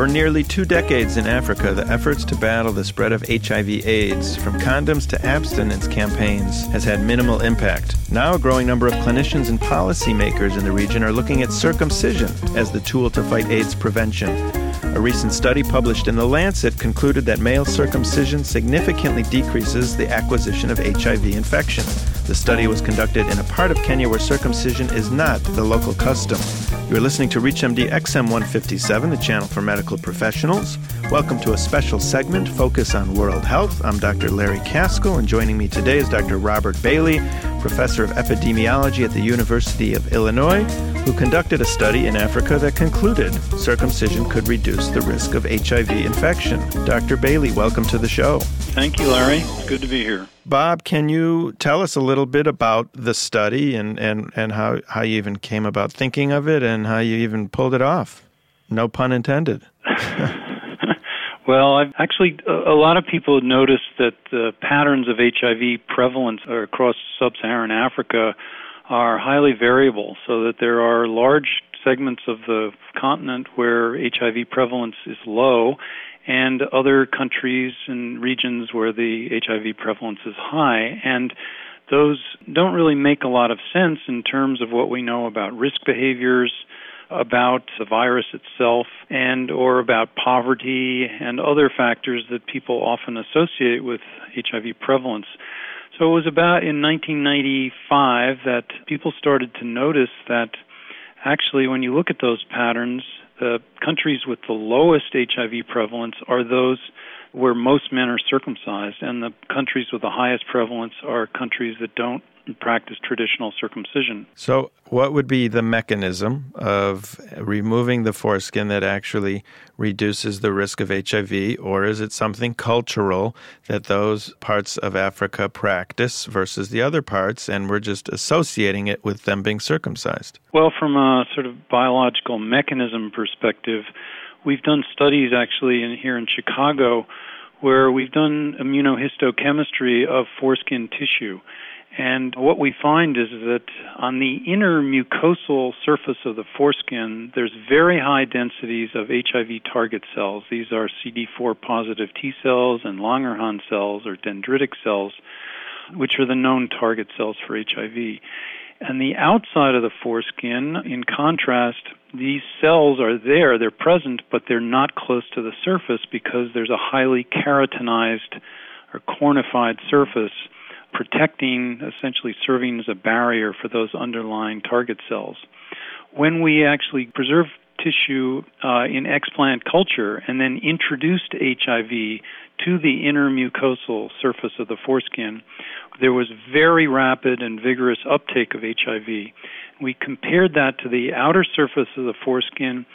For nearly two decades in Africa, the efforts to battle the spread of HIV/AIDS, from condoms to abstinence campaigns, has had minimal impact. Now, a growing number of clinicians and policymakers in the region are looking at circumcision as the tool to fight AIDS prevention. A recent study published in The Lancet concluded that male circumcision significantly decreases the acquisition of HIV infection. The study was conducted in a part of Kenya where circumcision is not the local custom. You are listening to ReachMD XM 157, the channel for medical professionals. Welcome to a special segment, Focus on World Health. I'm Dr. Larry Kaskel, and joining me today is Dr. Robert Bailey, professor of epidemiology at the University of Illinois, who conducted a study in Africa that concluded circumcision could reduce the risk of HIV infection. Dr. Bailey, welcome to the show. Thank you, Larry. It's good to be here. Bob, can you tell us a little bit about the study and, and, and how, how you even came about thinking of it and how you even pulled it off? No pun intended. well, I've actually, a lot of people have noticed that the patterns of HIV prevalence across sub Saharan Africa are highly variable, so that there are large segments of the continent where HIV prevalence is low, and other countries and regions where the HIV prevalence is high. And those don't really make a lot of sense in terms of what we know about risk behaviors about the virus itself and or about poverty and other factors that people often associate with HIV prevalence. So it was about in 1995 that people started to notice that actually, when you look at those patterns, the countries with the lowest HIV prevalence are those where most men are circumcised, and the countries with the highest prevalence are countries that don't practice traditional circumcision. So, what would be the mechanism of removing the foreskin that actually reduces the risk of HIV, or is it something cultural that those parts of Africa practice versus the other parts, and we're just associating it with them being circumcised? Well, from a sort of biological mechanism perspective, we've done studies actually in, here in Chicago where we've done immunohistochemistry of foreskin tissue and what we find is that on the inner mucosal surface of the foreskin, there's very high densities of HIV target cells. These are CD4 positive T cells and Langerhans cells or dendritic cells, which are the known target cells for HIV. And the outside of the foreskin, in contrast, these cells are there, they're present, but they're not close to the surface because there's a highly keratinized or cornified surface protecting, essentially serving as a barrier for those underlying target cells. When we actually preserve tissue uh, in explant culture and then introduced HIV to the inner mucosal surface of the foreskin, there was very rapid and vigorous uptake of HIV. We compared that to the outer surface of the foreskin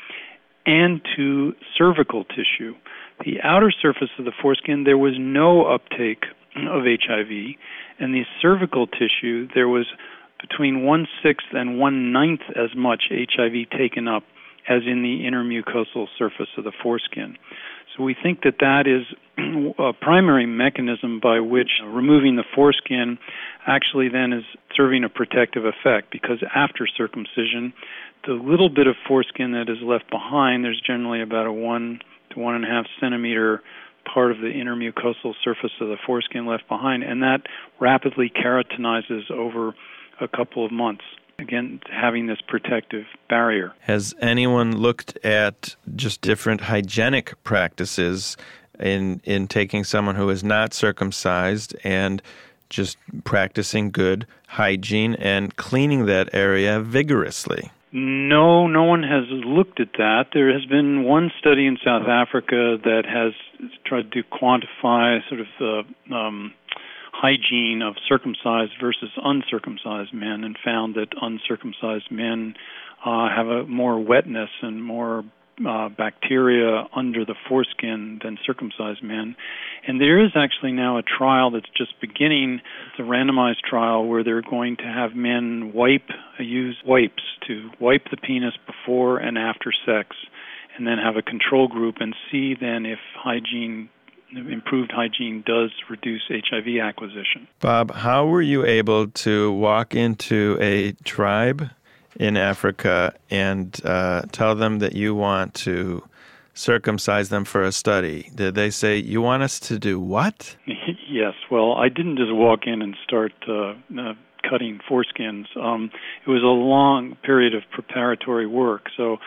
and to cervical tissue. The outer surface of the foreskin, there was no uptake of HIV, in the cervical tissue, there was between one sixth and one ninth as much HIV taken up as in the inner mucosal surface of the foreskin. So we think that that is a primary mechanism by which removing the foreskin actually then is serving a protective effect because after circumcision, the little bit of foreskin that is left behind, there's generally about a one to one and a half centimeter part of the inner mucosal surface of the foreskin left behind, and that rapidly keratinizes over a couple of months. Again, having this protective barrier. Has anyone looked at just different hygienic practices in in taking someone who is not circumcised and just practicing good hygiene and cleaning that area vigorously? No, no one has looked at that. There has been one study in South Africa that has tried to quantify sort of the um, hygiene of circumcised versus uncircumcised men and found that uncircumcised men uh, have a more wetness and more uh, bacteria under the foreskin than circumcised men. And there is actually now a trial that's just beginning. It's a randomized trial where they're going to have men wipe, use wipes to wipe the penis before and after sex, and then have a control group and see then if hygiene improved hygiene does reduce HIV acquisition. Bob, how were you able to walk into a tribe in Africa and uh, tell them that you want to circumcise them for a study. Did they say, You want us to do what? yes. Well, I didn't just walk in and start uh, uh, cutting foreskins. Um, it was a long period of preparatory work. So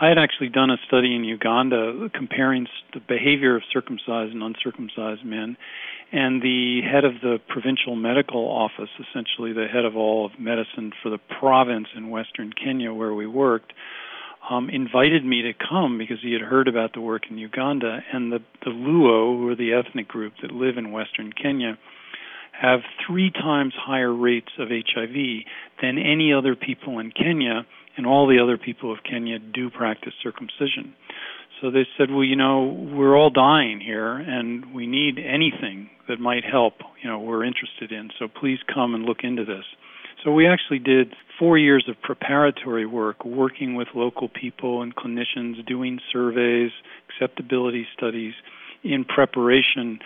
I had actually done a study in Uganda comparing the behavior of circumcised and uncircumcised men. And the head of the provincial medical office, essentially the head of all of medicine for the province in western Kenya where we worked, um, invited me to come because he had heard about the work in Uganda. And the, the Luo, who are the ethnic group that live in western Kenya, have three times higher rates of HIV than any other people in Kenya, and all the other people of Kenya do practice circumcision. So they said, well, you know, we're all dying here, and we need anything that might help. You know, we're interested in. So please come and look into this. So we actually did four years of preparatory work, working with local people and clinicians, doing surveys, acceptability studies, in preparation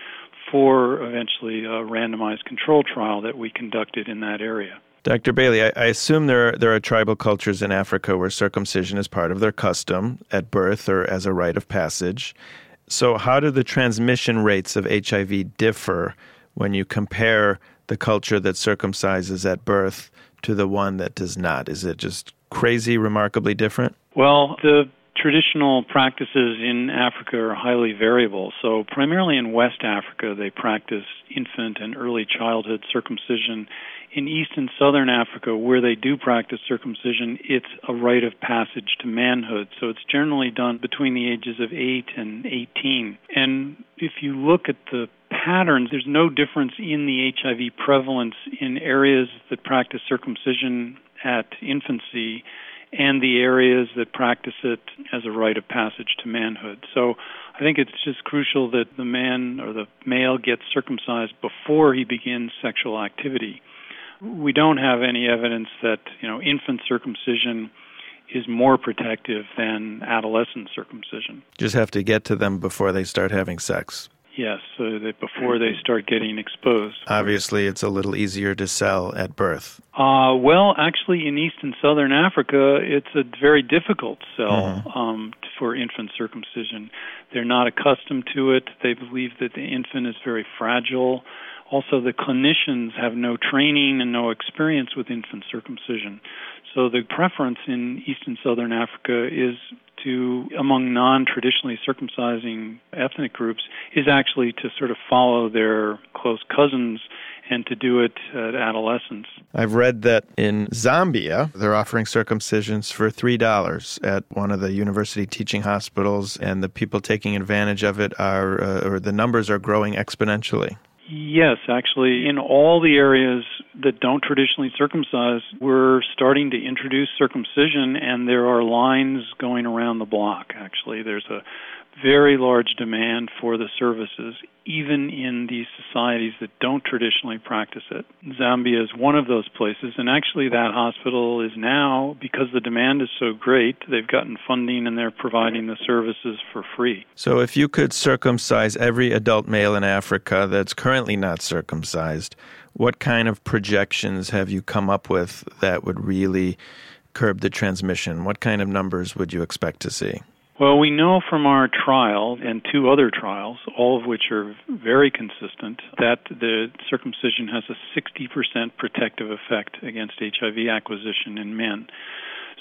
for eventually a randomized control trial that we conducted in that area. Dr. Bailey, I, I, assume there are, there are tribal cultures in Africa where circumcision is part of their custom at birth or as a rite of passage. So, how do the transmission rates of HIV differ when you compare the culture that circumcises at birth to the one that does not? Is it just crazy, remarkably different? Well, the traditional practices in Africa are highly variable. So, primarily in West Africa, they practice infant and early childhood circumcision. In East and Southern Africa, where they do practice circumcision, it's a rite of passage to manhood. So, it's generally done between the ages of 8 and 18. And if you look at the patterns, there's no difference in the HIV prevalence in areas that practice circumcision at infancy and the areas that practice it as a rite of passage to manhood. So I think it's just crucial that the man or the male gets circumcised before he begins sexual activity. We don't have any evidence that, you know, infant circumcision is more protective than adolescent circumcision. Just have to get to them before they start having sex. Yes, so that before they start getting exposed. Obviously, it's a little easier to sell at birth. Uh, well, actually, in East and Southern Africa, it's a very difficult sell mm-hmm. um, for infant circumcision. They're not accustomed to it. They believe that the infant is very fragile. Also, the clinicians have no training and no experience with infant circumcision. So the preference in East and Southern Africa is to, among non traditionally circumcising ethnic groups, is actually to sort of follow their close cousins and to do it at adolescence. I've read that in Zambia, they're offering circumcisions for $3 at one of the university teaching hospitals, and the people taking advantage of it are, uh, or the numbers are growing exponentially. Yes, actually, in all the areas that don't traditionally circumcise, we're starting to introduce circumcision, and there are lines going around the block. Actually, there's a very large demand for the services, even in these societies that don't traditionally practice it. Zambia is one of those places, and actually, that hospital is now, because the demand is so great, they've gotten funding and they're providing the services for free. So, if you could circumcise every adult male in Africa that's currently not circumcised, what kind of projections have you come up with that would really curb the transmission? What kind of numbers would you expect to see? Well, we know from our trial and two other trials, all of which are very consistent, that the circumcision has a 60% protective effect against HIV acquisition in men.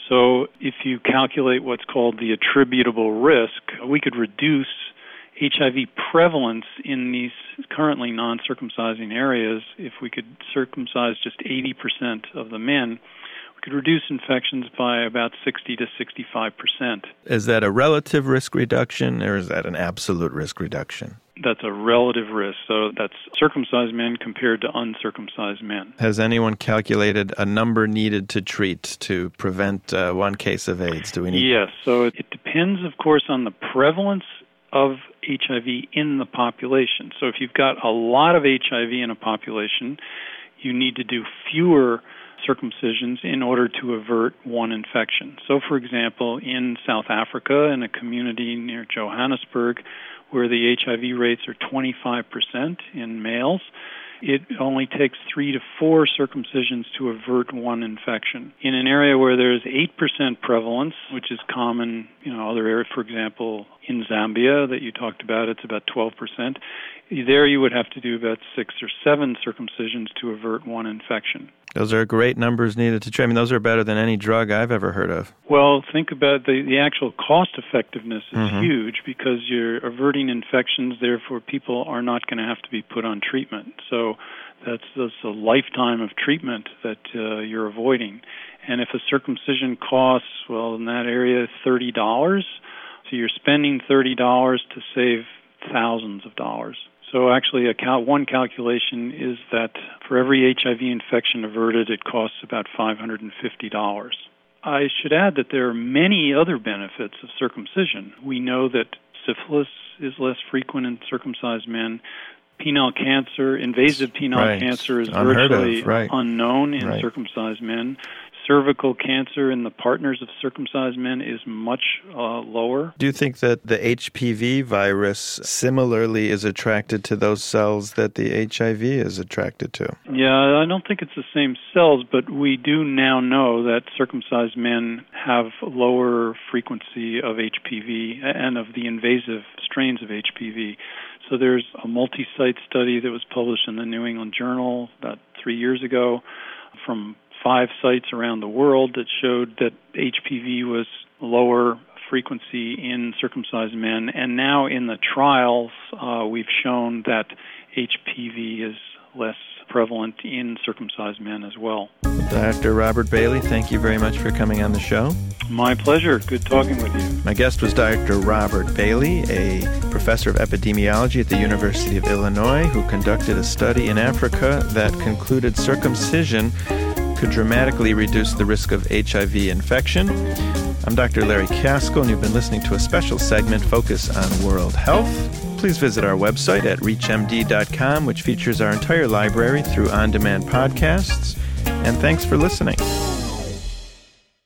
So, if you calculate what's called the attributable risk, we could reduce HIV prevalence in these currently non circumcising areas if we could circumcise just 80% of the men could reduce infections by about 60 to 65 percent. Is that a relative risk reduction or is that an absolute risk reduction? That's a relative risk. So that's circumcised men compared to uncircumcised men. Has anyone calculated a number needed to treat to prevent uh, one case of AIDS? Do we need? Yes. So it depends, of course, on the prevalence of HIV in the population. So if you've got a lot of HIV in a population, you need to do fewer circumcisions in order to avert one infection. So, for example, in South Africa, in a community near Johannesburg, where the HIV rates are 25% in males, it only takes three to four circumcisions to avert one infection. In an area where there's 8% prevalence, which is common, you know, other areas, for example, in Zambia that you talked about, it's about 12%. There you would have to do about six or seven circumcisions to avert one infection. Those are great numbers needed to treat. I mean, those are better than any drug I've ever heard of. Well, think about the, the actual cost effectiveness is mm-hmm. huge because you're averting infections, therefore, people are not going to have to be put on treatment. So that's, that's a lifetime of treatment that uh, you're avoiding. And if a circumcision costs, well, in that area, $30, so you're spending $30 to save thousands of dollars. So actually, a cal- one calculation is that for every HIV infection averted, it costs about $550. I should add that there are many other benefits of circumcision. We know that syphilis is less frequent in circumcised men. Penile cancer, invasive penile right. cancer, is Unheard virtually right. unknown in right. circumcised men cervical cancer in the partners of circumcised men is much uh, lower. Do you think that the HPV virus similarly is attracted to those cells that the HIV is attracted to? Yeah, I don't think it's the same cells, but we do now know that circumcised men have lower frequency of HPV and of the invasive strains of HPV. So there's a multi site study that was published in the New England Journal about three years ago from five sites around the world that showed that HPV was lower frequency in circumcised men, and now in the trials, uh, we've shown that HPV is less prevalent in circumcised men as well. Dr. Robert Bailey, thank you very much for coming on the show. My pleasure. Good talking with you. My guest was Dr. Robert Bailey, a professor of epidemiology at the University of Illinois, who conducted a study in Africa that concluded circumcision could dramatically reduce the risk of HIV infection. I'm Dr. Larry Kaskel, and you've been listening to a special segment focused on world health. Please visit our website at reachmd.com, which features our entire library through on demand podcasts. And thanks for listening.